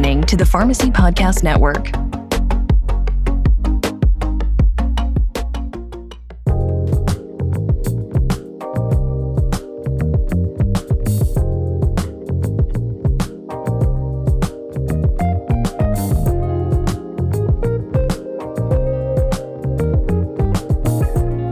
listening to the Pharmacy Podcast Network.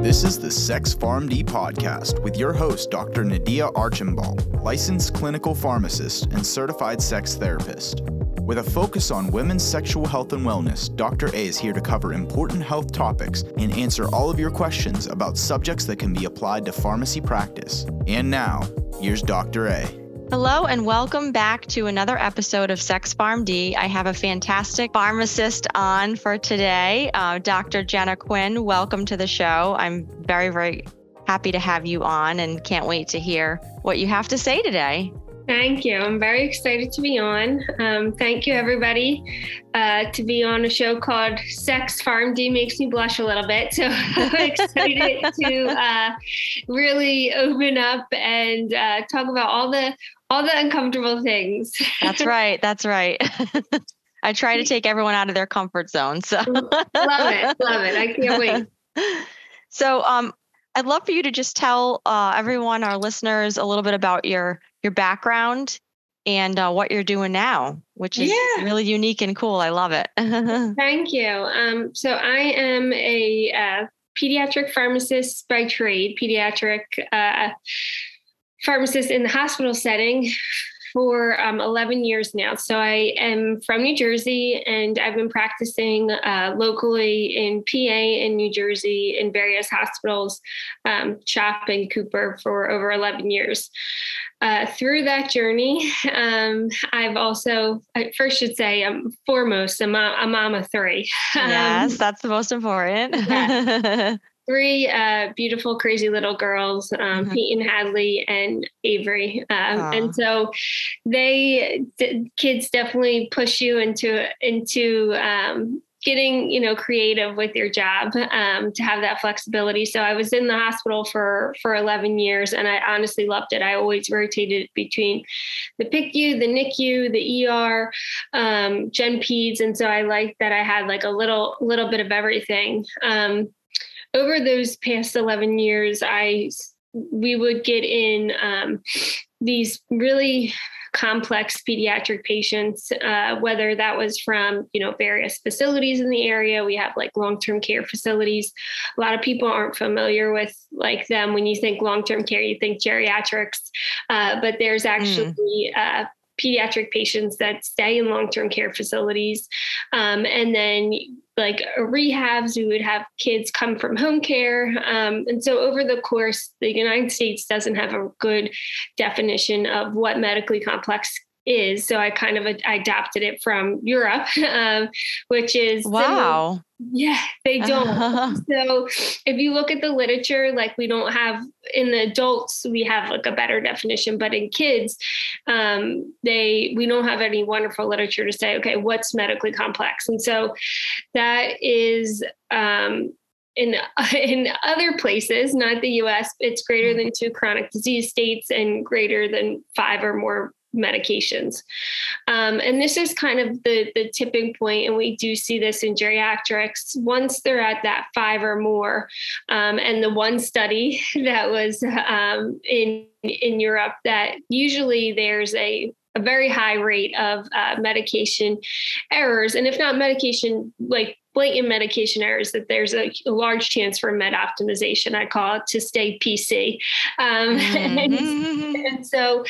This is the Sex PharmD podcast with your host, Dr. Nadia Archambault, licensed clinical pharmacist and certified sex therapist. With a focus on women's sexual health and wellness, Dr. A is here to cover important health topics and answer all of your questions about subjects that can be applied to pharmacy practice. And now, here's Dr. A. Hello and welcome back to another episode of Sex PharmD. D. I have a fantastic pharmacist on for today, uh, Dr. Jenna Quinn. Welcome to the show. I'm very, very happy to have you on and can't wait to hear what you have to say today. Thank you. I'm very excited to be on. Um, thank you, everybody, uh, to be on a show called Sex PharmD makes me blush a little bit. So I'm excited to uh, really open up and uh, talk about all the all the uncomfortable things. That's right. That's right. I try to take everyone out of their comfort zone. So love it. Love it. I can't wait. So um, I'd love for you to just tell uh, everyone, our listeners, a little bit about your your background and uh, what you're doing now, which is Yeah. really unique and cool. I love it. Thank you. Um, so I am a uh, pediatric pharmacist by trade, pediatric uh, pharmacist in the hospital setting for um, 11 years now. So I am from New Jersey and I've been practicing uh, locally in PA in New Jersey in various hospitals, um, CHOP and Cooper for over 11 years. Uh, through that journey, um, I've also, I first should say, I'm foremost a, mo- a mom of three. Um, yes, that's the most important. three uh, beautiful, crazy little girls, um, Mhm. Peyton Hadley and Avery. Um, Aw. and so they, d- kids definitely push you into, into, um, getting you know creative with your job um, to have that flexibility so i was in the hospital for for 11 years and i honestly loved it i always rotated between the picu the nicu the er um, gen peds and so i liked that i had like a little little bit of everything um, over those past 11 years i we would get in um, these really complex pediatric patients uh, whether that was from you know various facilities in the area. We have like long-term care facilities. A lot of people aren't familiar with like them. When you think long-term care you think geriatrics uh, but there's actually uh, pediatric patients that stay in long-term care facilities. Um, and then like rehabs we would have kids come from home care. Um, and so over the course the united states doesn't have a good definition of what medically complex is. So i kind of ad- adopted it from europe um, which is similar- wow. yeah they don't. So if you look at the literature like we don't have in the adults we have like a better definition but in kids um, they we don't have any wonderful literature to say okay what's medically complex? And so that is um, in in other places not the us it's greater than two chronic disease states and greater than five or more medications. Um, and this is kind of the the tipping point and we do see this in geriatrics. Once they're at that five or more um, and the one study that was um, in in europe that usually there's a a very high rate of uh, medication errors and if not medication like blatant medication errors that there's a, a large chance for med optimization i call it to stay pc um, and Mhm. and so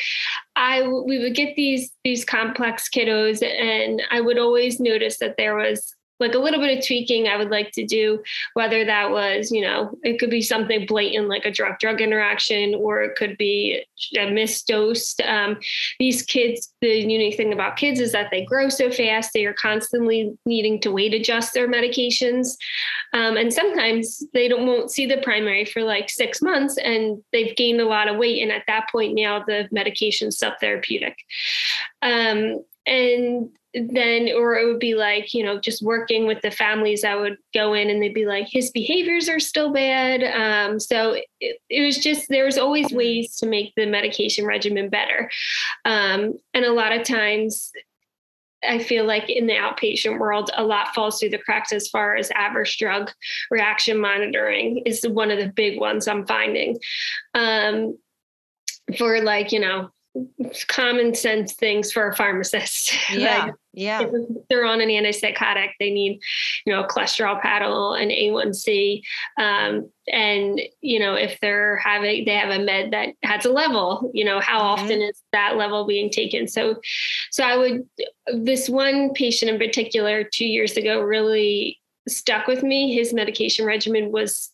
I we would get these these complex kiddos, and I would always notice that there was like a little bit of tweaking I would like to do, whether that was, you know, it could be something blatant like a drug drug interaction, or it could be a missed dose. Um, these kids, the unique thing about kids is that they grow so fast, they are constantly needing to weight adjust their medications. Um, and sometimes they don't won't see the primary for like six months and they've gained a lot of weight. And at that point now the medication's subtherapeutic. Um, and then or it would be like you know just working with the families i would go in and they'd be like his behaviors are still bad um, so it, it was just there was always ways to make the medication regimen better um, and a lot of times I feel like in the outpatient world, a lot falls through the cracks as far as adverse drug reaction monitoring is one of the big ones I'm finding. Um, for like, you know, common sense things for a pharmacist. Yeah. like yeah. if they're on an antipsychotic, they need, you know, a cholesterol panel, and A1C. Um, and, you know, if they're having, they have a med that has a level, you know, how mm-hmm. often is that level being taken? So, so I would, this one patient in particular two years ago really stuck with me. His medication regimen was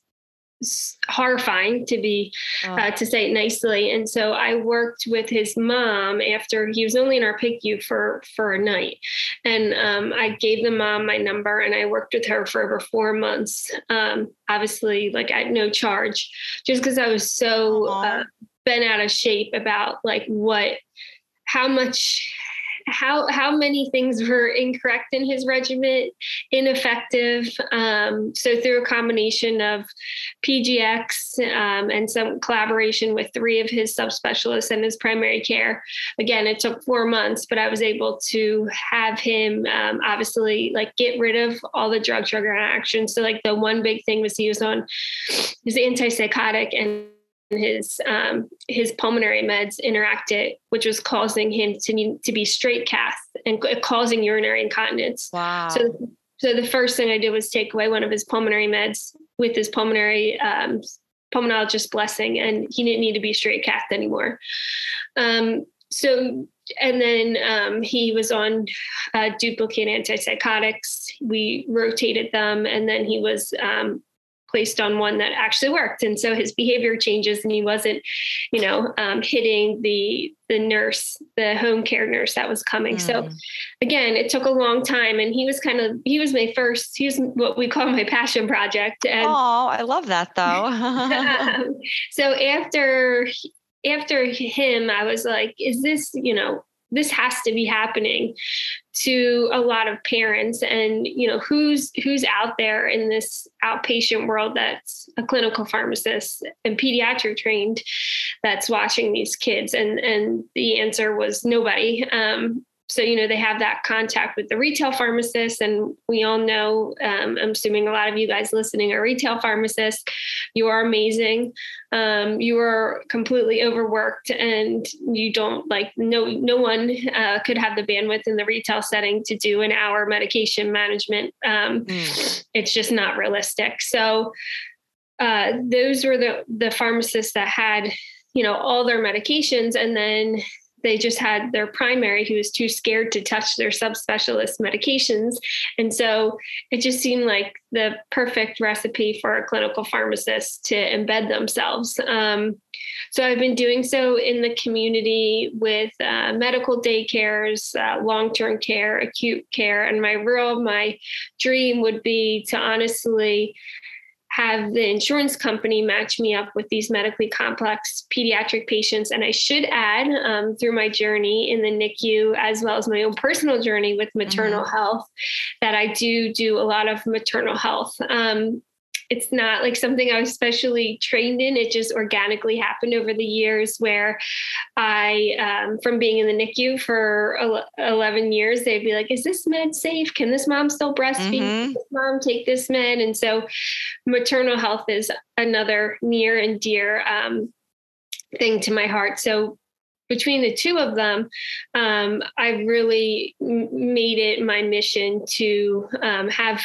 horrifying to be oh. uh, to say it nicely. And so i worked with his mom after he was only in our picu for for a night. And um, i gave the mom my number and i worked with her for over four months. Um, obviously like at no charge just because i was so uh, bent out of shape about like what how much how how many things were incorrect in his regimen, ineffective. Um, so through a combination of PGX um, and some collaboration with three of his subspecialists and his primary care. Again, it took four months, but I was able to have him um, obviously like get rid of all the drug drug interactions. So like the one big thing was he was on his antipsychotic and his um, his pulmonary meds interacted, which was causing him to need to be straight cathed and causing urinary incontinence. Wow. So, so the first thing I did was take away one of his pulmonary meds with his pulmonary um, pulmonologist blessing, and he didn't need to be straight cathed anymore. Um, so and then um, he was on uh, duplicate antipsychotics. We rotated them, and then he was um, placed on one that actually worked. And so his behavior changes and he wasn't you know um, hitting the the nurse the home care nurse that was coming. Mm. so again it took a long time and he was kind of he was my first he was what we call my passion project. And oh i love that though. Um, so after after him i was like is this you know this has to be happening to a lot of parents. And you know who's who's out there in this outpatient world that's a clinical pharmacist and pediatric trained that's watching these kids? And and the answer was nobody. Um, so you know they have that contact with the retail pharmacist and we all know um, i'm assuming a lot of you guys listening are retail pharmacists. You are amazing. Um, you are completely overworked and you don't like no no one uh, could have the bandwidth in the retail setting to do an hour medication management. Um, mm. it's just not realistic. So uh, those were the the pharmacists that had you know all their medications and then they just had their primary who was too scared to touch their subspecialist medications. And so it just seemed like the perfect recipe for a clinical pharmacist to embed themselves. Um, so I've been doing so in the community with uh, medical daycares, uh, long-term care, acute care, and my real my dream would be to honestly have the insurance company match me up with these medically complex pediatric patients. And I should add, um, through my journey in the NICU, as well as my own personal journey with maternal mm-hmm. health, that I do do a lot of maternal health. Um, it's not like something I was specially trained in. It just organically happened over the years where I, um, from being in the NICU for 11 years, they'd be like, is this med safe? Can this mom still breastfeed? Mm-hmm. this mom take this med? And so maternal health is another near and dear um, thing to my heart. So between the two of them, um, I really made it my mission to um, have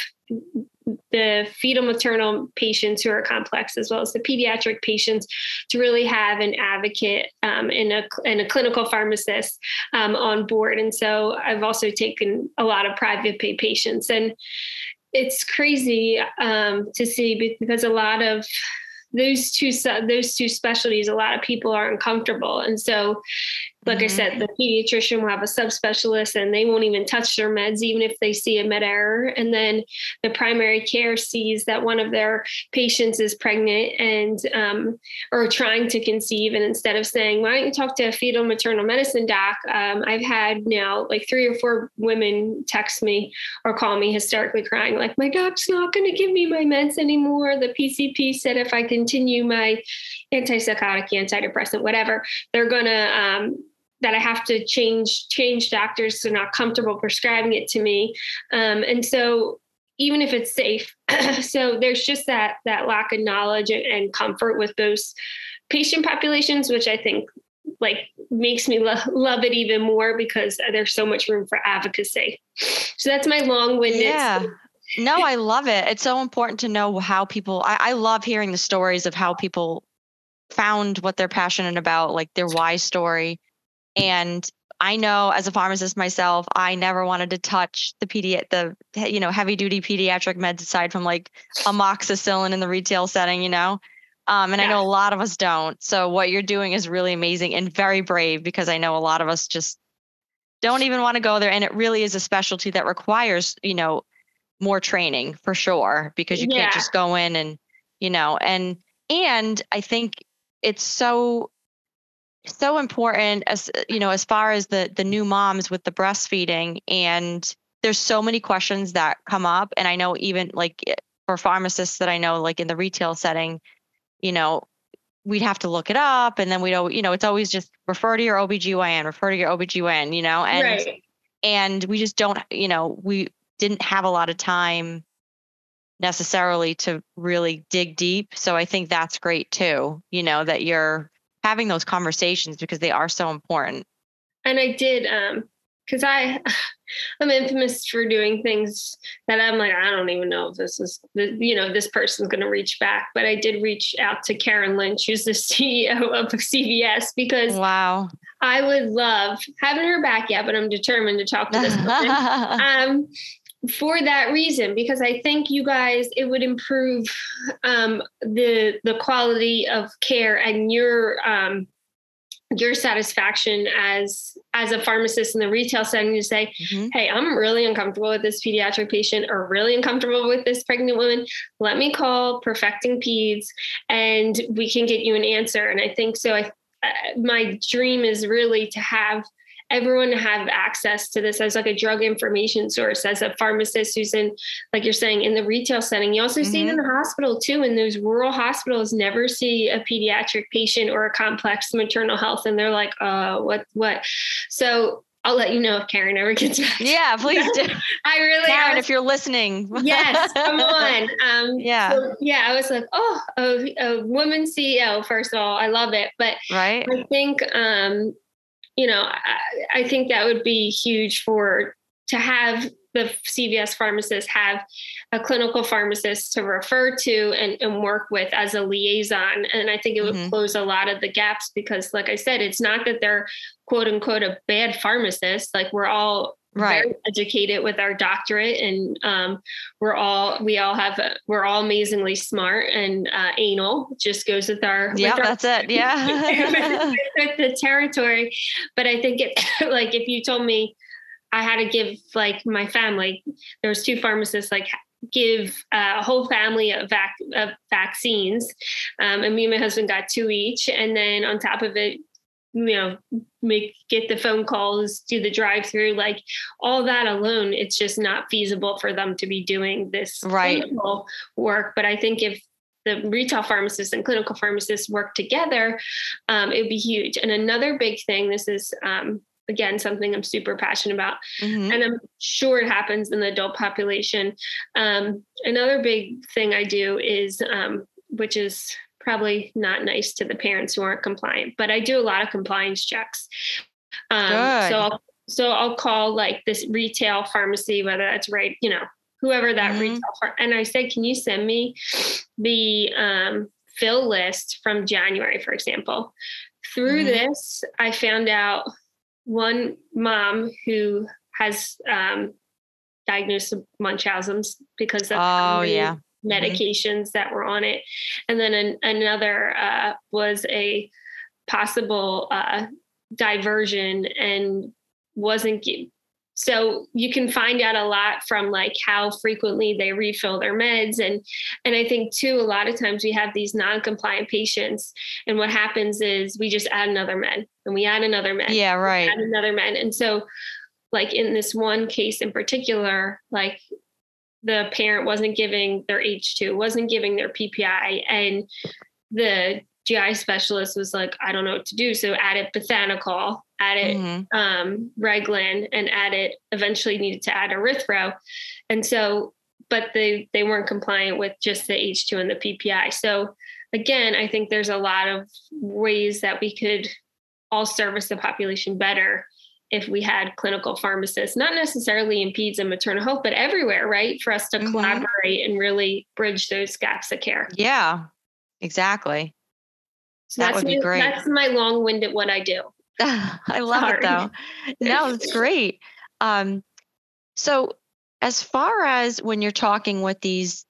the fetal maternal patients who are complex as well as the pediatric patients to really have an advocate um, and, a, and a clinical pharmacist um, on board. And so I've also taken a lot of private pay patients and it's crazy um, to see because a lot of those two those two specialties a lot of people are uncomfortable and so like mm-hmm. I said, the pediatrician will have a subspecialist and they won't even touch their meds, even if they see a med error. And then the primary care sees that one of their patients is pregnant and um, or trying to conceive. And instead of saying, why don't you talk to a fetal maternal medicine doc? Um, I've had now like three or four women text me or call me hysterically crying, like, my doc's not going to give me my meds anymore. The PCP said if I continue my antipsychotic, antidepressant, whatever, they're going to um, that I have to change change doctors They're not comfortable prescribing it to me. Um, and so even if it's safe, so there's just that that lack of knowledge and, comfort with those patient populations, which I think like makes me lo- love it even more because there's so much room for advocacy. So that's my long-winded. Yeah. No, I love it. It's so important to know how people. I, I love hearing the stories of how people found what they're passionate about, like their why story. And I know as a pharmacist myself, I never wanted to touch the PD, the you know heavy duty pediatric meds aside from like amoxicillin in the retail setting, you know. Um, and yeah. I know a lot of us don't. So what you're doing is really amazing and very brave because I know a lot of us just don't even want to go there. And it really is a specialty that requires, you know, more training for sure, because you yeah. can't just go in and, you know, and, and I think it's so, so important as, you know, as far as the, the new moms with the breastfeeding and there's so many questions that come up. And I know even like eh, for pharmacists that I know, like in the retail setting, you know, we'd have to look it up and then we'd you know, it's always just refer to your OBGYN, refer to your OBGYN, you know, and right. and we just don't, you know, we didn't have a lot of time necessarily to really dig deep. So I think that's great too, you know, that you're having those conversations because they are so important. And I did um because I I'm infamous for doing things that I'm like, I don't even know if this is, you know, this person's going to reach back. But I did reach out to Karen Lynch, who's the CEO of CVS, because wow, I would love having her back yet, but I'm determined to talk to this woman. um, for that reason, because I think you guys, it would improve um, the the quality of care and your um, your satisfaction as as a pharmacist in the retail setting to say mm-hmm. hey i'm really uncomfortable with this pediatric patient or really uncomfortable with this pregnant woman let me call perfecting peds and we can get you an answer and i think so i uh, my dream is really to have everyone have access to this as like a drug information source as a pharmacist who's in like you're saying in the retail setting you also mm-hmm. see it in mm-hmm. the hospital too and those rural hospitals never see a pediatric patient or a complex maternal health and they're like uh what what so I'll let you know if Karen ever gets back. Yeah, please do. I really, Karen, was, if you're listening. yes, come on. Um, yeah, so, yeah. I was like, oh, a, a woman CEO. First of all, I love it, but right. I think um, you know, I, I think that would be huge for to have the CVS pharmacist have a clinical pharmacist to refer to and, and work with as a liaison. And I think it would mm-hmm. close a lot of the gaps because, like I said, it's not that they're quote unquote a bad pharmacist. Like we're all right. very educated with our doctorate and um, we're all we all have we're all amazingly smart and uh, anal just goes with our yeah that's it. Yeah. with the territory. But i think it like if you told me i had to give like my family there was two pharmacists like give a whole family of, vac- of vaccines um, and me and my husband got two each. And then on top of it you know make get the phone calls do the drive through like all that alone it's just not feasible for them to be doing this right. work. But i think if the retail pharmacists and clinical pharmacists work together um, it would be huge. And another big thing this is um, again something i'm super passionate about mm-hmm. and i'm sure it happens in the adult population. Um, another big thing i do is um, which is probably not nice to the parents who aren't compliant, but I do a lot of compliance checks. Um, so I'll, so I'll call like this retail pharmacy, whether that's right, you know, whoever that mm-hmm. retail, phar- and I said, can you send me the um, fill list from January, for example? Through mm-hmm. this, I found out one mom who has um, diagnosed Munchausen's because of oh yeah. Medications mm-hmm. that were on it. And then an, another uh, was a possible uh, diversion and wasn't. So you can find out a lot from like how frequently they refill their meds and and I think too a lot of times we have these non-compliant patients and what happens is we just add another med and we add another med. Yeah, right. Add another med. And so like in this one case in particular, like the parent wasn't giving their H2, wasn't giving their PPI. And the GI specialist was like, I don't know what to do. So added Bethanechol. added mm-hmm. um, Reglan, and added eventually needed to add erythro, and so but they they weren't compliant with just the H2 and the PPI. So again, I think there's a lot of ways that we could all service the population better if we had clinical pharmacists, not necessarily in peds and maternal health, but everywhere, right? For us to mm-hmm. collaborate and really bridge those gaps of care. Yeah, exactly. So that would be great. That's my long-winded what I do. I love Sorry. it though. No, it's great. Um, so as far as when you're talking with these,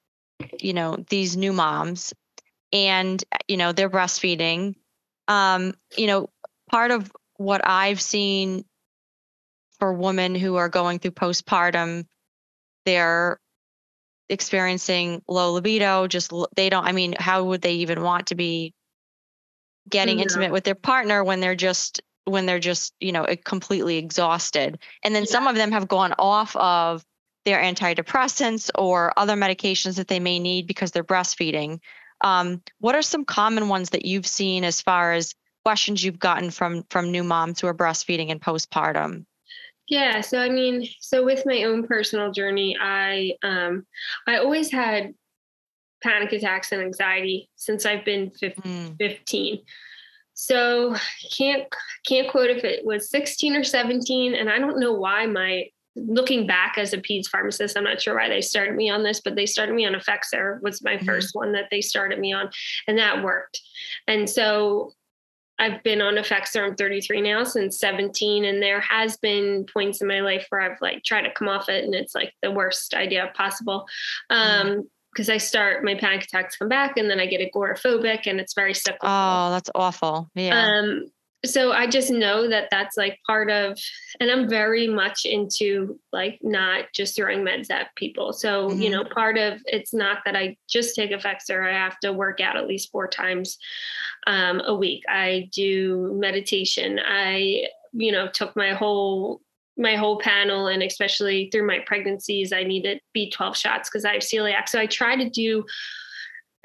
you know, these new moms and you know they're breastfeeding, um, you know, part of what I've seen for women who are going through postpartum, they're experiencing low libido, just they don't, I mean, how would they even want to be getting mm-hmm. intimate with their partner when they're just when they're just you know completely exhausted and then yeah. some of them have gone off of their antidepressants or other medications that they may need because they're breastfeeding um, what are some common ones that you've seen as far as questions you've gotten from from new moms who are breastfeeding and postpartum yeah, so I mean, so with my own personal journey, I um I always had panic attacks and anxiety since I've been 15. Mm. So can't can't quote if it was 16 or 17 and I don't know why my looking back as a peds pharmacist, I'm not sure why they started me on this, but they started me on Effexor was my mm-hmm. first one that they started me on and that worked. And so I've been on Effexor. I'm 33 now since 17, and there has been points in my life where I've like tried to come off it, and it's like the worst idea possible. Um, because I start my panic attacks come back, and then I get agoraphobic, and it's very cyclical. Oh, that's awful. Yeah. Um, so I just know that that's like part of, and I'm very much into like not just throwing meds at people. So, mm-hmm. you know, part of it's not that I just take Effexor, I have to work out at least four times um, a week. I do meditation. I, you know, took my whole my whole panel and especially through my pregnancies i needed b12 shots because i have celiac so i try to do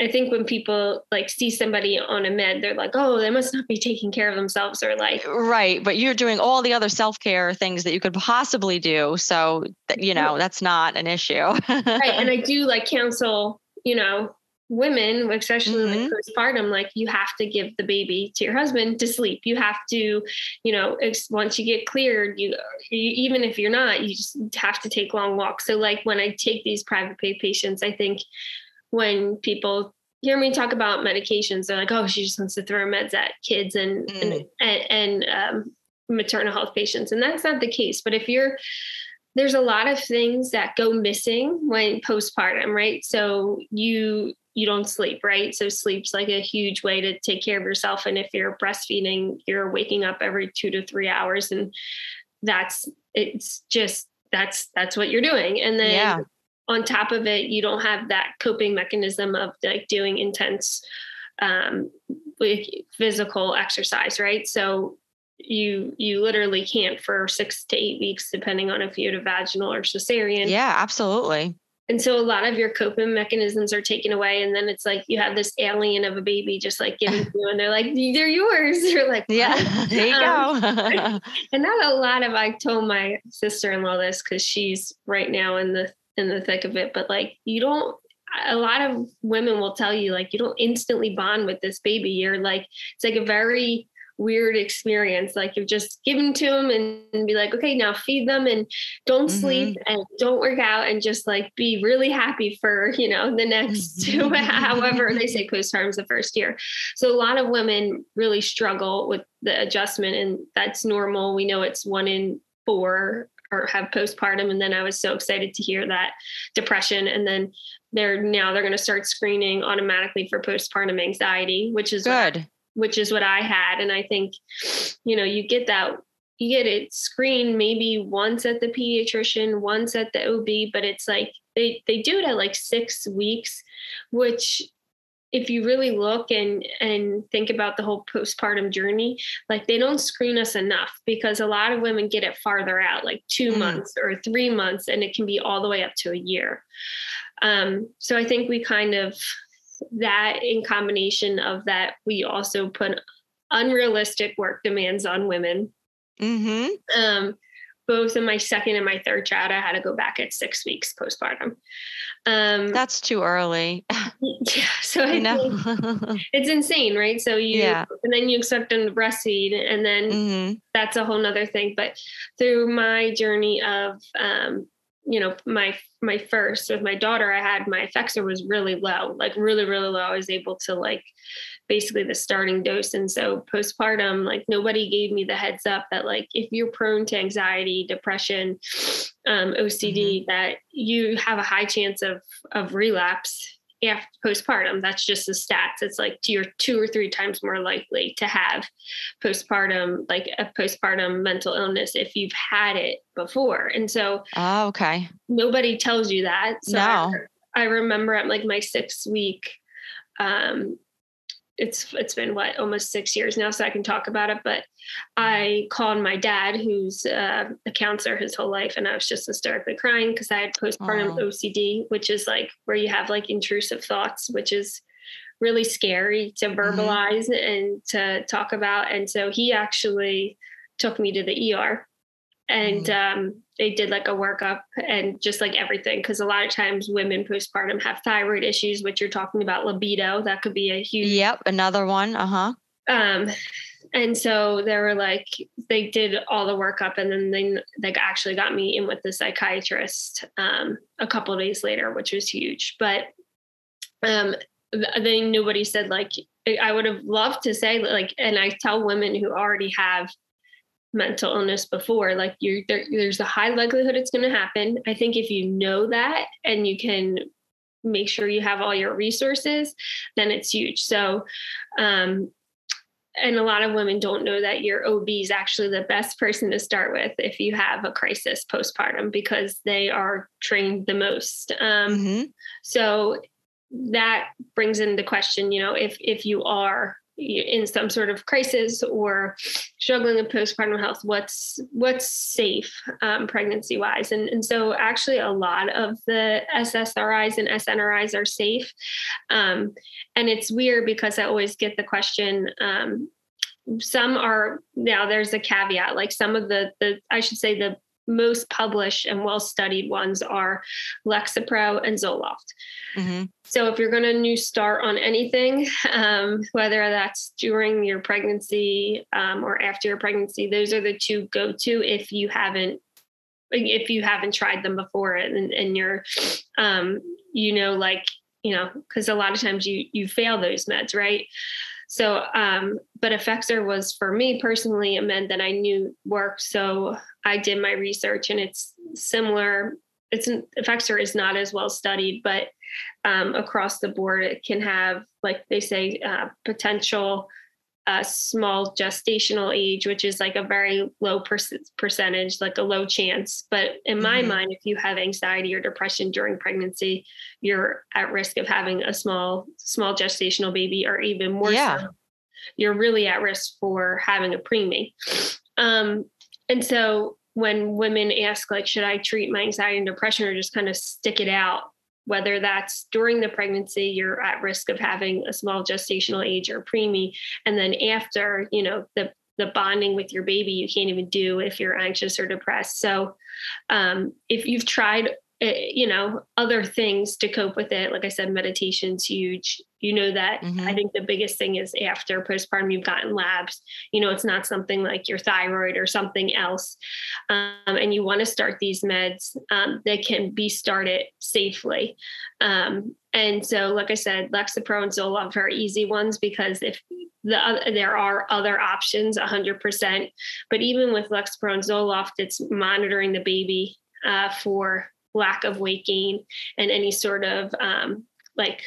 I think when people like see somebody on a med, they're like, oh, they must not be taking care of themselves or like. Right. But you're doing all the other self care things that you could possibly do. So, you know, that's not an issue. right. And I do like counsel, you know, women, especially mm-hmm. like postpartum, like you have to give the baby to your husband to sleep. You have to, you know, once you get cleared, you, you even if you're not, you just have to take long walks. So, like when I take these private pay patients, I think when people hear me talk about medications, they're like, "Oh, she just wants to throw meds at kids and mm. and and, um, maternal health patients," and that's not the case. But if you're there's a lot of things that go missing when postpartum, right? So you you don't sleep, right? So sleep's like a huge way to take care of yourself. And if you're breastfeeding, you're waking up every two to three hours, and that's it's just that's that's what you're doing. And then yeah on top of it, you don't have that coping mechanism of like doing intense um, physical exercise, right? So you you literally can't for six to eight weeks, depending on if you had a vaginal or cesarean. Yeah, absolutely. And so a lot of your coping mechanisms are taken away, and then it's like you have this alien of a baby just like giving you, and they're like, "They're yours." You're like, what? "Yeah, there you um, go." and not a lot of I told my sister-in-law this because she's right now in the in the thick of it but like you don't a lot of women will tell you like you don't instantly bond with this baby. You're like it's like a very weird experience. Like you're just given to them and, and be like okay now feed them and don't mm-hmm. sleep and don't work out and just like be really happy for you know the next however they say postpartum is the first year. So a lot of women really struggle with the adjustment and that's normal. We know it's one in four or have postpartum and then i was so excited to hear that depression. And then they're now they're going to start screening automatically for postpartum anxiety which is good. what, which is what i had. And i think you know you get that you get it screened maybe once at the pediatrician once at the ob but it's like they they do it at like six weeks which if you really look and and think about the whole postpartum journey like they don't screen us enough because a lot of women get it farther out like 2 mm. months or 3 months and it can be all the way up to a year um, so i think we kind of that in combination of that we also put unrealistic work demands on women Mm-hmm. Um, both in my second and my third child, I had to go back at six weeks postpartum. Um, That's too early. yeah, so I no. think it's insane, right? So you, Yeah. and then you expect them to breastfeed, and then hmm that's a whole nother thing. But through my journey of, um, you know, my my first with my daughter, I had my effexor was really low, like really really low. I was able to like basically the starting dose, and so postpartum, like nobody gave me the heads up that like if you're prone to anxiety, depression, um, OCD, that you have a high chance of of relapse after postpartum. That's just the stats. It's like you're two or three times more likely to have postpartum, like a postpartum mental illness if you've had it before. And so Oh, okay. nobody tells you that. So No. I, I remember at like my sixth week, um, it's it's been what almost six years now, so I can talk about it. But I called my dad, who's uh, a counselor his whole life, and I was just hysterically crying because I had postpartum Oh. OCD, which is like where you have like intrusive thoughts, which is really scary to verbalize and to talk about. And so he actually took me to the ER and um, they did like a workup and just like everything because a lot of times women postpartum have thyroid issues which you're talking about libido that could be a huge Yep. Another one. Uh huh. um and so they were like they did all the workup and then they like actually got me in with the psychiatrist um a couple of days later which was huge but um th- then nobody said like i would have loved to say like and i tell women who already have mental illness before like you're there, there's a high likelihood it's going to happen. I think if you know that and you can make sure you have all your resources then it's huge. So um and a lot of women don't know that your OB is actually the best person to start with if you have a crisis postpartum because they are trained the most. Um, hmm so that brings into question, you know, if if you are in some sort of crisis or struggling with postpartum health, what's what's safe um, pregnancy wise, and and so actually a lot of the SSRIs and SNRIs are safe, um, and it's weird because I always get the question. Um, some are now there's a caveat like some of the the i should say the most published and well studied ones are lexapro and zoloft. Hmm so if you're going to new start on anything um, whether that's during your pregnancy um, or after your pregnancy those are the two go to if you haven't if you haven't tried them before and, and you're um, you know like you know because a lot of times you you fail those meds right so, um, but Effexor was for me personally a med that I knew worked. So I did my research and it's similar. It's Effexor is not as well studied, but um, across the board, it can have, like they say, uh, potential uh, small gestational age, which is like a very low per- percentage, like a low chance. But in my Mhm. mind, if you have anxiety or depression during pregnancy, you're at risk of having a small, small gestational baby, or even more Yeah. so, you're really at risk for having a preemie. Um, and so when women ask, like, should I treat my anxiety and depression or just kind of stick it out? Whether that's during the pregnancy, you're at risk of having a small gestational age or preemie, and then after, you know, the the bonding with your baby you can't even do if you're anxious or depressed. So, um, if you've tried, uh, you know, other things to cope with it, like I said, meditation's huge. You know that. I Mhm. think the biggest thing is after postpartum, you've gotten labs. You know, it's not something like your thyroid or something else, um, and you want to start these meds um, that can be started safely. Um, and so, like I said, Lexapro and Zoloft are easy ones because if the oth- there are other options, 100%. But even with Lexapro and Zoloft, it's monitoring the baby uh, for lack of weight gain and any sort of um, like,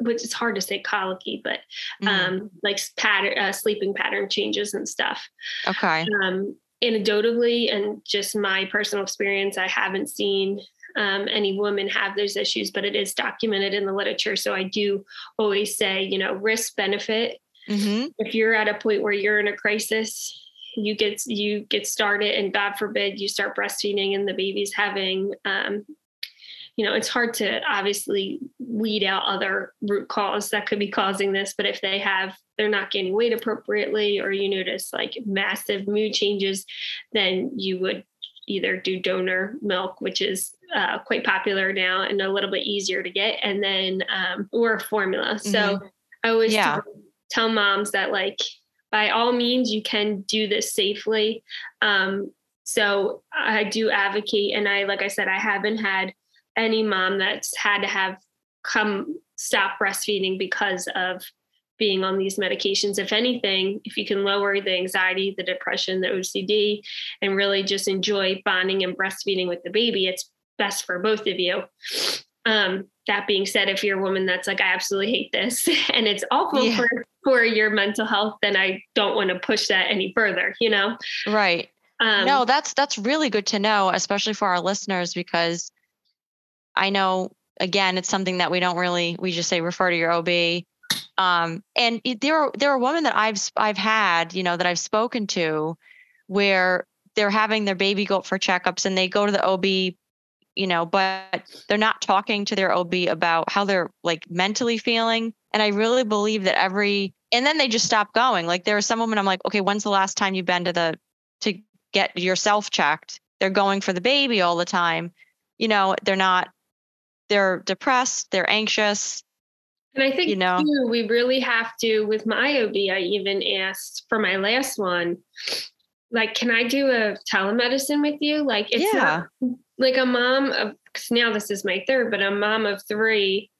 which is hard to say colicky, but Mhm. um, like pattern, uh, sleeping pattern changes and stuff okay. um, anecdotally and just my personal experience, I haven't seen um, any woman have those issues, but it is documented in the literature. So I do always say, you know, risk benefit. hmm If you're at a point where you're in a crisis, you get you get started, and God forbid you start breastfeeding and the baby's having. Um, you know, it's hard to obviously weed out other root cause that could be causing this, but if they have they're not gaining weight appropriately or you notice like massive mood changes, then you would either do donor milk, which is uh, quite popular now and a little bit easier to get, and then um, or formula. Mm-hmm. So I always yeah. tell, tell, moms that like by all means you can do this safely. Um, so I do advocate, and I like I said, I haven't had any mom that's had to have come stop breastfeeding because of being on these medications. If anything, if you can lower the anxiety, the depression, the OCD, and really just enjoy bonding and breastfeeding with the baby, it's best for both of you. Um, that being said, if you're a woman that's like, I absolutely hate this and it's awful yeah. for, for your mental health, then I don't want to push that any further, you know? Right. Um, no, that's that's really good to know, especially for our listeners, because I know again, it's something that we don't really we just say refer to your OB. Um, and there are there are women that I've I've had, you know, that I've spoken to, where they're having their baby go for checkups and they go to the OB, you know, but they're not talking to their OB about how they're like mentally feeling. And I really believe that every and then they just stop going. Like there are some women I'm like, okay, when's the last time you've been to the to get yourself checked? They're going for the baby all the time. You know, they're not they're depressed, they're anxious. And I think you know too, we really have to with my OB, I even asked for my last one, like, can I do a telemedicine with you? Like it's yeah. not like a mom of because now this is my third, but a mom of three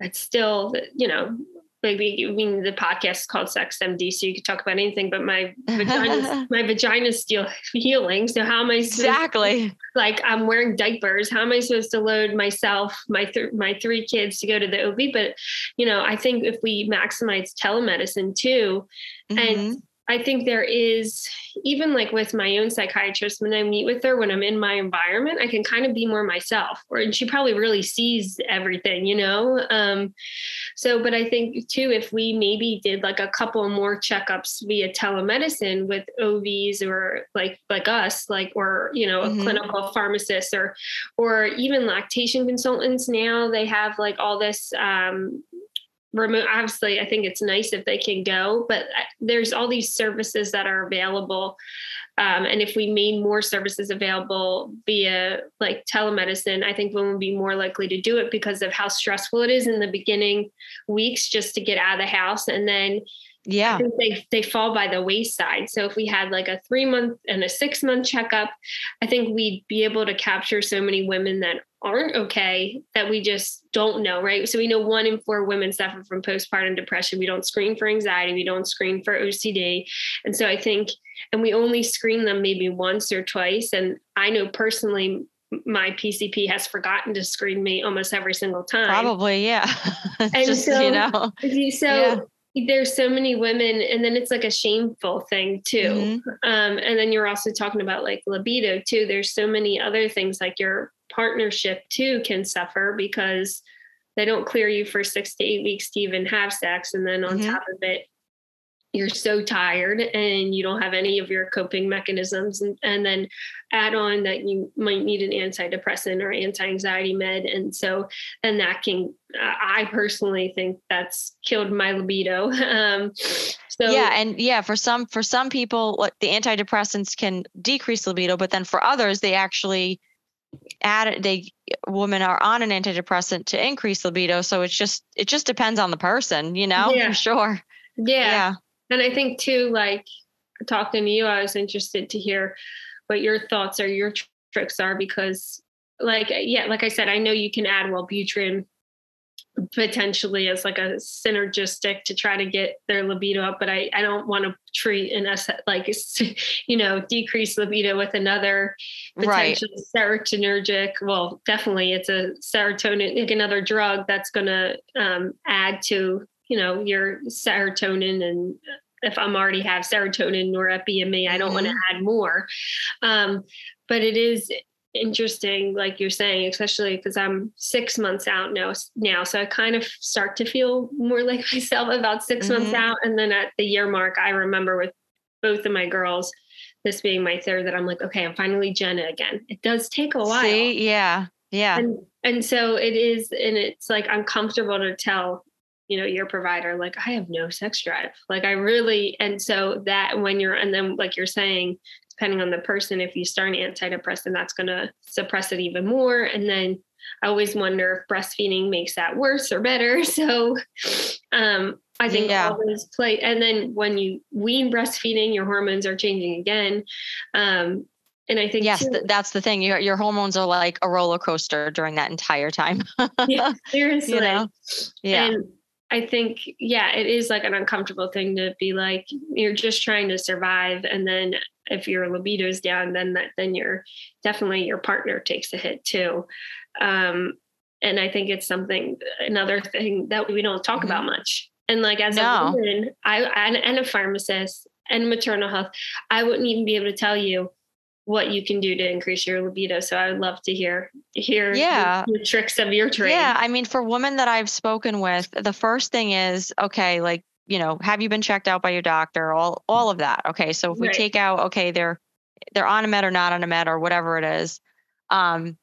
that's still, you know, maybe I mean the podcast is called Sex MD, so you could talk about anything, but my vagina my vagina's still healing. So how am I exactly like I'm wearing diapers? How am I supposed to load myself, my th- my three kids to go to the OB? But you know, I think if we maximize telemedicine too, mm-hmm. and I think there is, even like with my own psychiatrist, when I meet with her, when I'm in my environment, I can kind of be more myself. Or and she probably really sees everything, you know. Um, so, but I think too, if we maybe did like a couple more checkups via telemedicine with OBs or like like us, like or you know, a mm-hmm. clinical pharmacist or or even lactation consultants now, they have like all this um, remote obviously i think it's nice if they can go but uh, there's all these services that are available um, and if we made more services available via like telemedicine i think women would be more likely to do it because of how stressful it is in the beginning weeks just to get out of the house. And then yeah. They, they fall by the wayside. So if we had like a three month and a six month checkup i think we'd be able to capture so many women that aren't okay that we just don't know right? So we know one in four women suffer from postpartum depression. We don't screen for anxiety. We don't screen for ocd and so i think and we only screen them maybe once or twice and i know personally my PCP has forgotten to screen me almost every single time. Probably, yeah. and just, so, you know, so yeah there's so many women and then it's like a shameful thing too mm-hmm. um, and then you're also talking about like libido too there's so many other things like your partnership too can suffer because they don't clear you for six to eight weeks to even have sex and then on mm-hmm. top of it you're so tired and you don't have any of your coping mechanisms and, and then add on that you might need an antidepressant or anti-anxiety med. And so and that can i personally think that's killed my libido. Um, so yeah and yeah for some for some people like the antidepressants can decrease libido but then for others they actually add they women are on an antidepressant to increase libido. So it's just it just depends on the person you know yeah. i'm sure. Yeah. yeah and I think too, like talking to you, I was interested to hear what your thoughts or your tr- tricks are because, like, yeah, like I said, I know you can add Wellbutrin potentially as like a synergistic to try to get their libido up but i, I don't want to treat an like you know decrease libido with another potential right. serotonergic well definitely it's a serotonin like another drug that's going to um, add to you know your serotonin and if I'm already have serotonin norepinephrine, I don't mm-hmm. want to add more. Um, but it is interesting, like you're saying, especially because I'm six months out now. Now, so I kind of start to feel more like myself about 6 mm-hmm. months out, and then at the year mark, I remember with both of my girls, this being my third, that I'm like, okay, I'm finally Jenna again. It does take a while. See? Yeah, yeah. And, and so it is, and it's like uncomfortable to tell you know your provider like i have no sex drive like i really and so that when you're and then like you're saying depending on the person if you start an antidepressant that's going to suppress it even more and then i always wonder if breastfeeding makes that worse or better so um i think Yeah. play and then when you wean breastfeeding your hormones are changing again um and i think yes, too- th- that's the thing. Your your hormones are like a roller coaster during that entire time. yeah, seriously know? yeah. And I think, yeah, it is like an uncomfortable thing to be like, you're just trying to survive. And then if your libido's down, then that, then you're definitely your partner takes a hit too. Um, and I think it's something, another thing that we don't talk about much. And like as Mm-hmm. No. a woman, I and, and a pharmacist and maternal health, I wouldn't even be able to tell you what you can do to increase your libido. So I would love to hear hear the- Yeah. the, tricks of your trade. Yeah, I mean, for women that I've spoken with, the first thing is okay, like you know, have you been checked out by your doctor? All all of that. Okay, so if we Right. take out, okay, they're they're on a med or not on a med or whatever it is, um,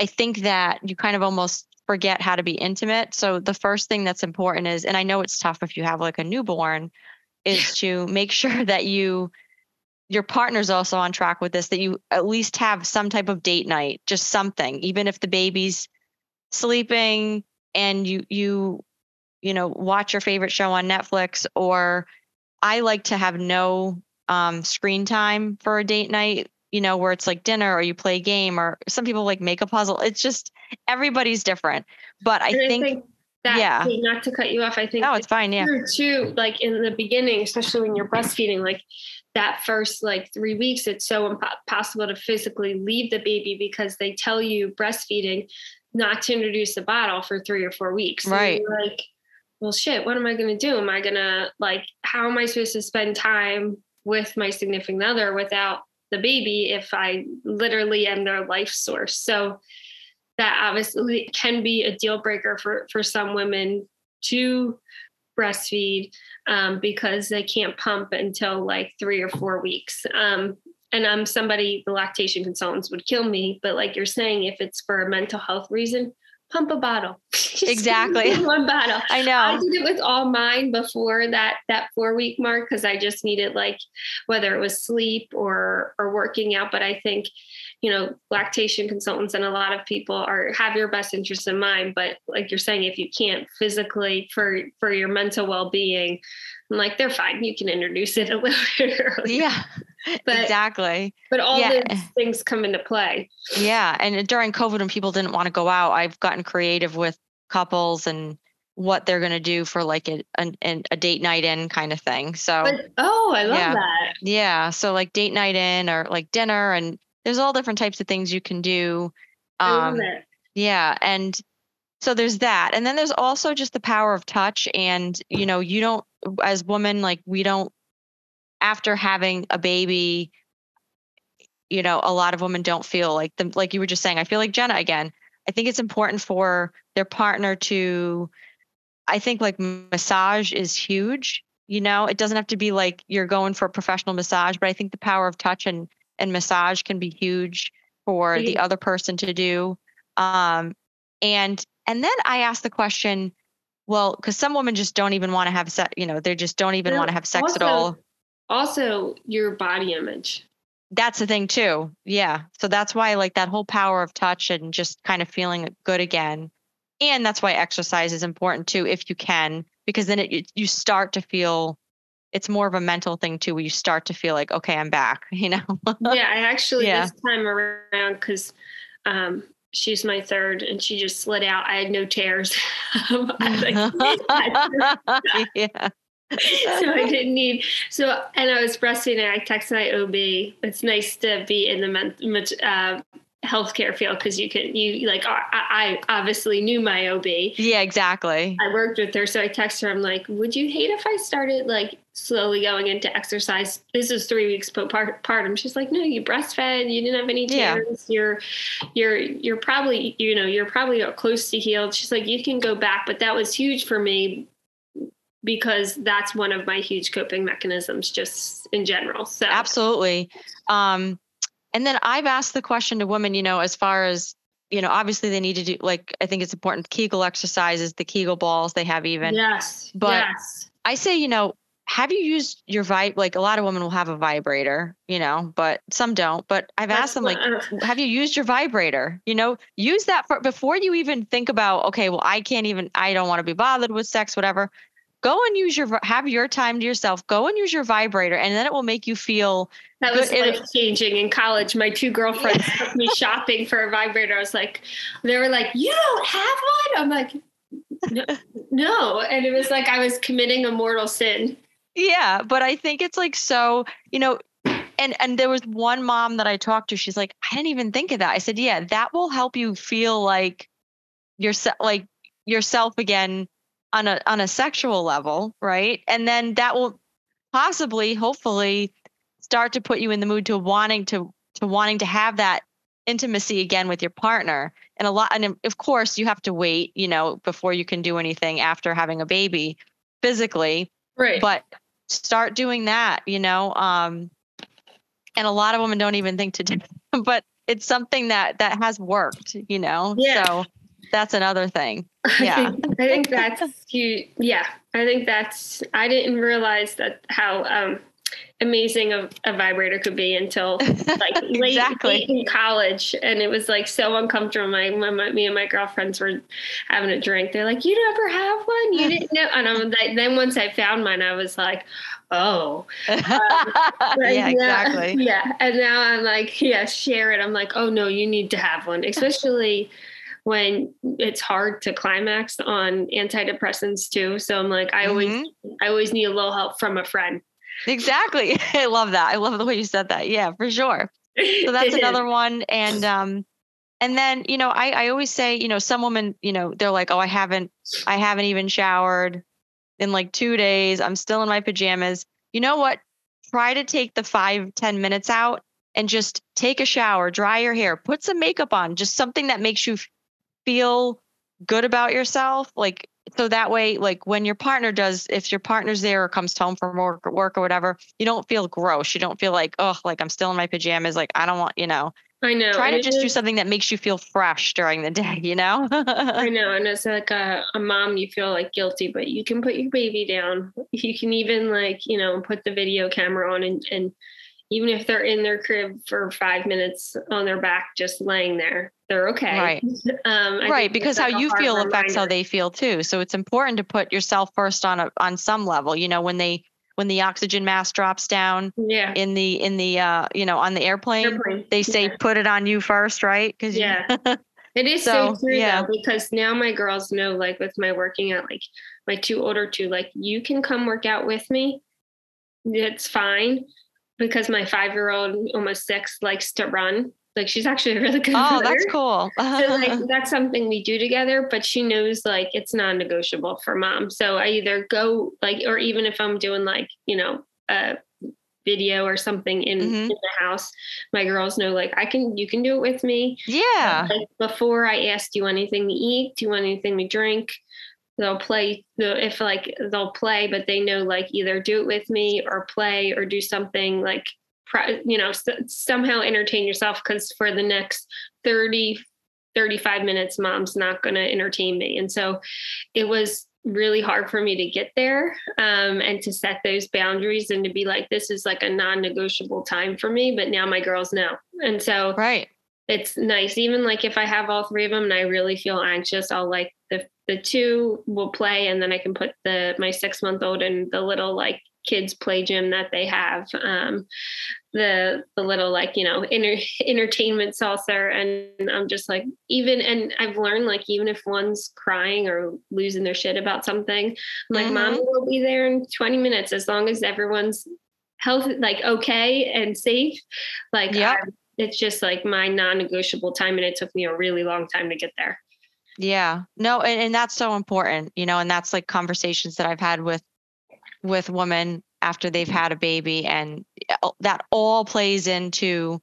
I think that you kind of almost forget how to be intimate. So the first thing that's important is, and I know it's tough if you have like a newborn, is to make sure that you your partner's also on track with this that you at least have some type of date night just something even if the baby's sleeping and you you you know watch your favorite show on netflix or i like to have no um, screen time for a date night you know where it's like dinner or you play a game or some people like make a puzzle it's just everybody's different but i And think, that yeah. not to cut you off, I think no it's fine yeah true too. Like in the beginning, especially when you're breastfeeding, like that first like three weeks, it's so impossible to physically leave the baby because they tell you breastfeeding not to introduce the bottle for three or four weeks. Right. like, well, shit, what am I going to do? Am I going to like, how am I supposed to spend time with my significant other without the baby if I literally am their life source? So that obviously can be a deal breaker for for some women to breastfeed um, because they can't pump until like three or four weeks. Um, and I'm somebody the lactation consultants would kill me, but like you're saying, if it's for a mental health reason, pump a bottle. Exactly. one bottle. i know. I did it with all mine before that that four week mark because I just needed like whether it was sleep or or working out. But I think you know lactation consultants and a lot of people are have your best interest in mind. But like you're saying, if you can't physically for for your mental well being, I'm like they're fine. You can introduce it a little bit earlier. yeah but exactly but all Yeah. these things come into play. Yeah, and during COVID, when people didn't want to go out, I've gotten creative with couples and what they're going to do for like a, an an- a date night in kind of thing. So But oh, I love Yeah. that. yeah, so like date night in or like dinner, and there's all different types of things you can do. I love Um, it. yeah, and so there's that, and then there's also just the power of touch, and you know, you don't as women like we don't after having a baby you know a lot of women don't feel like them like you were just saying i feel like jenna again. I think it's important for their partner to i think like massage is huge you know? It doesn't have to be like you're going for a professional massage but i think the power of touch and and massage can be huge for the other person to do. Um and and then i asked the question well because some women just don't even want to have sex you know they just don't even No, want to have sex at all Also, your body image. that's the thing too yeah so that's why like that whole power of touch and just kind of feeling good again and that's why exercise is important too if you can because then it you- start to feel it's more of a mental thing too where you start to feel like okay i'm back you know yeah, I actually Yeah. this time around because um, she's my third, and she just slid out. I had no tears, yeah so I didn't need. So and I was breastfeeding. I texted my OB. It's nice to be in the men, mat- uh, healthcare field because you can you like I, I obviously knew my OB. yeah exactly I worked with her, so I texted her. I'm like, "Would you hate if I started like slowly going into exercise?" This is three weeks postpartum. She's like, "No, you breastfed. You didn't have any Yeah. tears. You're, you're, you're probably, you know, you're probably close to healed." She's like, "You can go back," but that was huge for me because that's one of my huge coping mechanisms, just in general. So absolutely um and then i've asked the question to women you know as far as you know, obviously they need to do like I think it's important Kegel exercises, the Kegel balls they have even. Yes. But yes. I say, you know, have you used your vibe? Like a lot of women will have a vibrator, you know, but some don't. But I've That's asked them, like, what- have you used your vibrator? You know, use that for before you even think about, okay, well, I can't even, I don't want to be bothered with sex, whatever. Go and use your, have your time to yourself. Go and use your vibrator, and then it will make you feel That was Good, life changing in college. My two girlfriends took me shopping for a vibrator. I was like, they were like, "You don't have one?" I'm like, "No, no." And it was like I was committing a mortal sin. Yeah, but I think it's like so, you know, and and there was one mom that I talked to, she's like, I didn't even think of that. I said, yeah, that will help you feel like yourself like yourself again on a on a sexual level, right? And then that will possibly, hopefully start to put you in the mood to wanting to to wanting to have that intimacy again with your partner. And a lot and of course you have to wait, you know, before you can do anything after having a baby physically Right. but start doing that you know um and a lot of women don't even think to do but it's something that that has worked you know Yeah. so that's another thing I yeah. think, I think that's you. Yeah, I think that's. I didn't realize that how um, amazing a, a vibrator could be until like late, Exactly. late in college, and it was like so uncomfortable. My, my, my me and my girlfriends were having a drink. They're like, "You never have one? You didn't know?" And I'm like, then once I found mine, I was like, "Oh, Like, yeah now- exactly Yeah. And now I'm like, yeah, share it. I'm like, oh no, you need to have one, especially when it's hard to climax on antidepressants too. So I'm like, I always Mhm. I always need a little help from a friend. exactly. I love that. I love the way you said that. Yeah for sure. So that's another one. And um and then you know i i always say you know some women you know they're like oh i haven't i haven't even showered in like two days. I'm still in my pajamas. You know what? Try to take the five ten minutes out and just take a shower dry your hair put some makeup on just something that makes you feel good about yourself like so that way like when your partner does if your partner's there or comes home from work, work or whatever you don't feel gross you don't feel like oh like i'm still in my pajamas like i don't want you know I know. try and to just do something that makes you feel fresh during the day you know I know, and as like a, a mom, you feel like guilty, but you can put your baby down. You can even like, you know, put the video camera on and, and even if they're in their crib for five minutes on their back, just laying there, they're okay. Right. Um, I right because how you feel affects how they feel too so it's important to put yourself first on a on some level you know when they when the oxygen mask drops down Yeah. in the in the uh you know on the airplane Airplane. they say Yeah. put it on you first right because Yeah. It is so, So, true yeah. though, because now my girls know, like with my working out, like my two older two, like you can come work out with me. It's fine. Because my five year old, almost six, likes to run. Like she's actually a really good oh runner. that's cool so like that's something we do together, but she knows like it's non-negotiable for mom. So I either go like, or even if I'm doing like, you know, a video or something in, Mhm. in the house, my girls know like I can you can do it with me. yeah Like before I ask, do you want anything to eat? Do you want anything to drink? They'll play the if like they'll play, but they know like either do it with me or play or do something like you know somehow entertain yourself because for the next 30 35 minutes mom's not going to entertain me. And so it was really hard for me to get there um, and to set those boundaries and to be like this is like a non-negotiable time for me but now my girls know. And so right. it's nice. Even like if I have all three of them and I really feel anxious, I'll like the the two will play and then I can put the my six month old and the little like kids play gym that they have. Um the the little like, you know, inter- entertainment saucer and I'm just like even and I've learned like even if one's crying or losing their shit about something, I'm like Mhm. mommy will be there in 20 minutes as long as everyone's health like okay and safe. Like Yep. I- it's just like my non-negotiable time and it took me a really long time to get there Yeah. No, and, and that's so important, you know, and that's like conversations that I've had with with women after they've had a baby and uh, that all plays into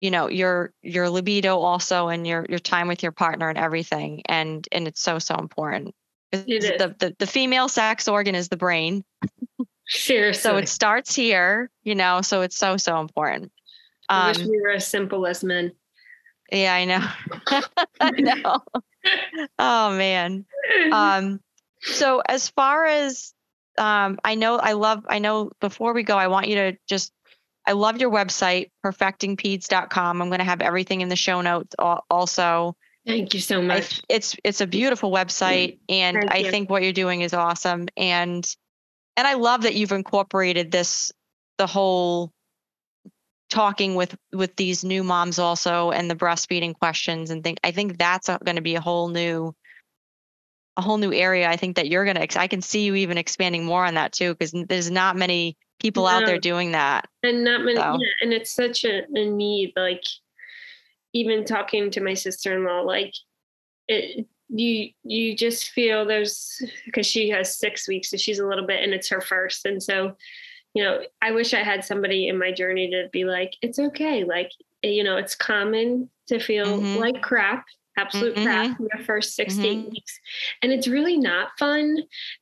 you know your your libido also and your your time with your partner and everything and and it's so so important It the, the the female sex organ is the brain seriously so it starts here you know so it's so so important I wish um we were as simple as men Yeah, I know. I know. Oh man. Um, so as far as um, I know, I love. I know. Before we go, I want you to just. I love your website, perfectingpeds.com. I'm going to have everything in the show notes also. Thank you so I, much. it's it's a beautiful website, and Thank I you. think what you're doing is awesome. And and I love that you've incorporated this, the whole talking with with these new moms also, and the breastfeeding questions and things. I think that's going to be a whole new a whole new area. I think that you're going to. I can see you even expanding more on that too, because there's not many people out there doing that. and not many So- yeah, and it's such a, a need like even talking to my sister-in-law like it you you just feel there's because she has six weeks so she's a little bit and it's her first and so you know i wish i had somebody in my journey to be like it's okay like you know it's common to feel Mhm. like crap absolute mm-hmm. crap in your first 6 to eight mm-hmm. weeks. And it's really not fun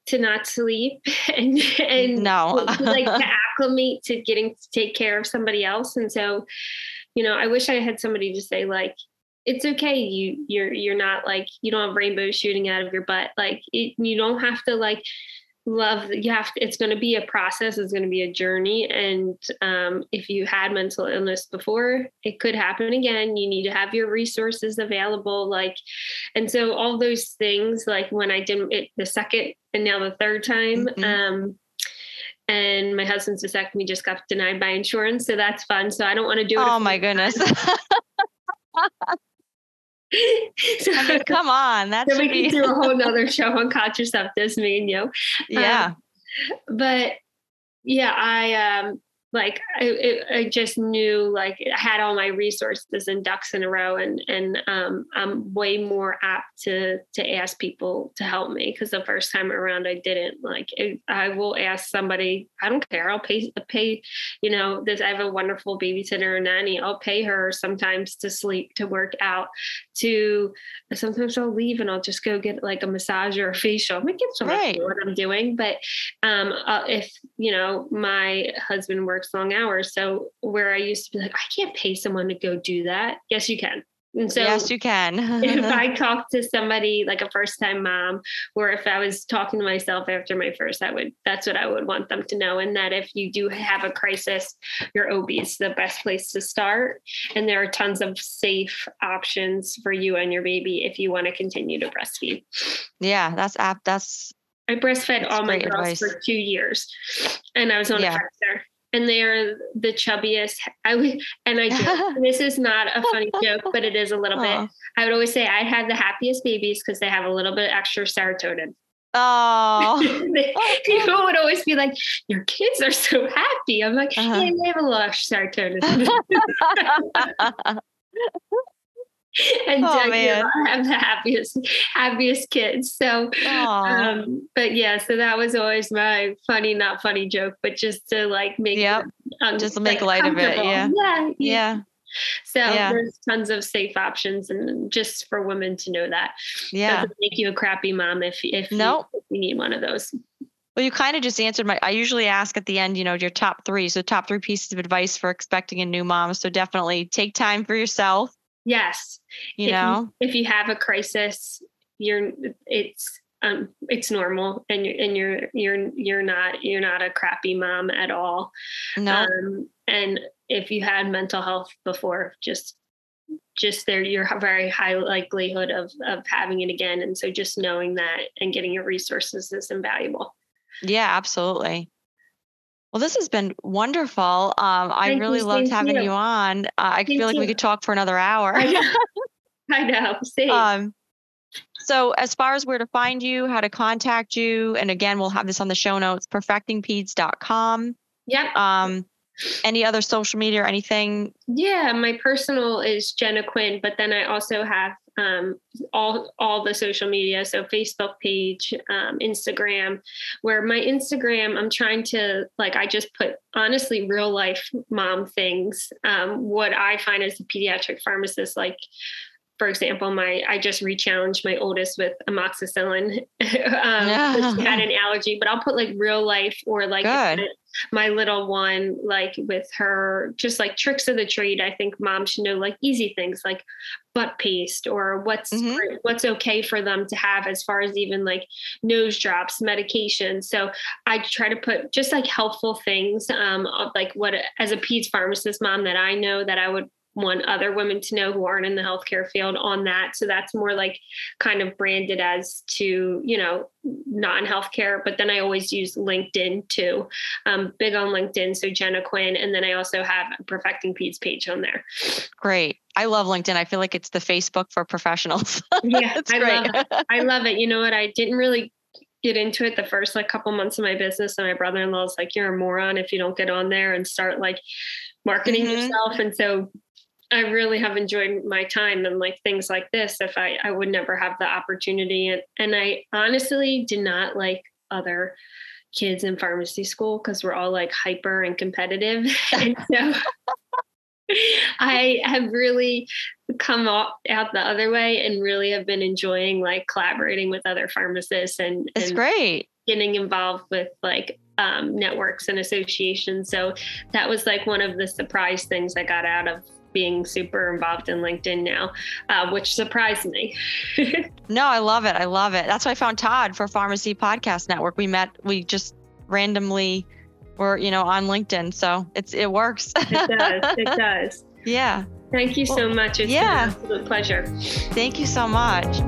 to not sleep and and No. to, like to acclimate to getting to take care of somebody else. And so you know i wish i had somebody to say like it's okay you you're you're not like you don't have rainbows shooting out of your butt. Like it, you don't have to like love you have to, it's going to be a process it's going to be a journey and um, if you had mental illness before it could happen again you need to have your resources available like and so all those things like when i did it the second and now the third time Mhm. um and my husband's vasectomy just got denied by insurance so that's fun so i don't want to do it oh my goodness. so, I mean, come on. That so we be. can do a whole nother show on contraceptives me and you yeah. but yeah i um like I, it, I just knew like I had all my resources and ducks in a row and and um, I'm way more apt to to ask people to help me because the first time around I didn't like it, I will ask somebody I don't care I'll pay pay you know this I have a wonderful babysitter or nanny I'll pay her sometimes to sleep to work out to sometimes I'll leave and I'll just go get like a massage or a facial. I give so much Right. what I'm doing but um uh, if you know my husband works long hours so where i used to be like i can't pay someone to go do that. Yes you can and so yes, you can. if i talk to somebody like a first time mom or if i was talking to myself after my first i would that's what i would want them to know and that if you do have a crisis your ob is the best place to start and there are tons of safe options for you and your baby if you want to continue to breastfeed yeah, that's app. That's I breastfed That's all my girls advice. for two years, and I was on Yeah. a Kaiser, and they are the chubbiest. I would, and I joke. this is not a funny joke, but it is a little Aw. bit. I would always say I had the happiest babies because they have a little bit extra serotonin. oh. People would always be like, "Your kids are so happy." I'm like, Uh-huh. "Yeah, they have a lot of serotonin." and Oh, Doug, you man. I have the happiest, happiest kids. So um but yeah so that was always my funny not funny joke but just to like make Yep. um, Just to make like, light of it, yeah. yeah yeah. so Yeah. there's tons of safe options and just for women to know that Yeah. doesn't make you a crappy mom if if you- Nope. if you need one of those Well, you kind of just answered my. I usually ask at the end, you know, your top three. So, top three pieces of advice for expecting a new mom. So, definitely take time for yourself. Yes. You If know, if you have a crisis you're it's um it's normal and you're and you're you're you're not you're not a crappy mom at all. No, um, and if you had mental health before just just there you're very high likelihood of of having it again. And so just knowing that and getting your resources is invaluable. Yeah, absolutely. Well, this has been wonderful. Um, I Thank you, really loved having you. you on. Uh, I Same feel like to we could talk for another hour. i know i know same. um, so, as far as where to find you, how to contact you, and again, we'll have this on the show notes, perfectingpeds.com. yep Um, any other social media or anything? yeah my personal is jenna quinn but then i also have um, all all the social media. So facebook page um, instagram where my instagram i'm trying to like i just put honestly real life mom things. Um, what i find as a pediatric pharmacist like for example, my I just re-challenged my oldest with amoxicillin. um, she had an allergy, but I'll put like real life or like my little one, like with her, just like tricks of the trade. I think mom should know like easy things like butt paste or what's mm-hmm. what's okay for them to have as far as even like nose drops, medication. So I try to put just like helpful things, um, like what as a peds pharmacist mom that I know that I would want other women to know who aren't in the healthcare field on that. So that's more like kind of branded as to, you know, non healthcare. But then I always use LinkedIn too. Um, big on LinkedIn. So Jenna Quinn. And then I also have a Perfecting Peds page on there. Great. I love LinkedIn. I feel like it's the Facebook for professionals. yeah, I great. love it. I love it. You know what? I didn't really get into it the first like couple months of my business and my brother-in-law is like you're a moron if you don't get on there and start like marketing mm-hmm. yourself and so I really have enjoyed my time and like things like this. If I, I would never have the opportunity. And, and I honestly did not like other kids in pharmacy school because we're all like hyper and competitive. and so I have really come out, out the other way and really have been enjoying like collaborating with other pharmacists and it's great getting involved with like um, networks and associations. So that was like one of the surprise things I got out of being super involved in LinkedIn now, uh, which surprised me. no, I love it. I love it. That's why I found Todd for Pharmacy Podcast Network. We met, we just randomly were, you know, on LinkedIn. So it's, it works. it does. It does. Yeah. Thank you well, so much. It's yeah. an absolute pleasure. Thank you so much.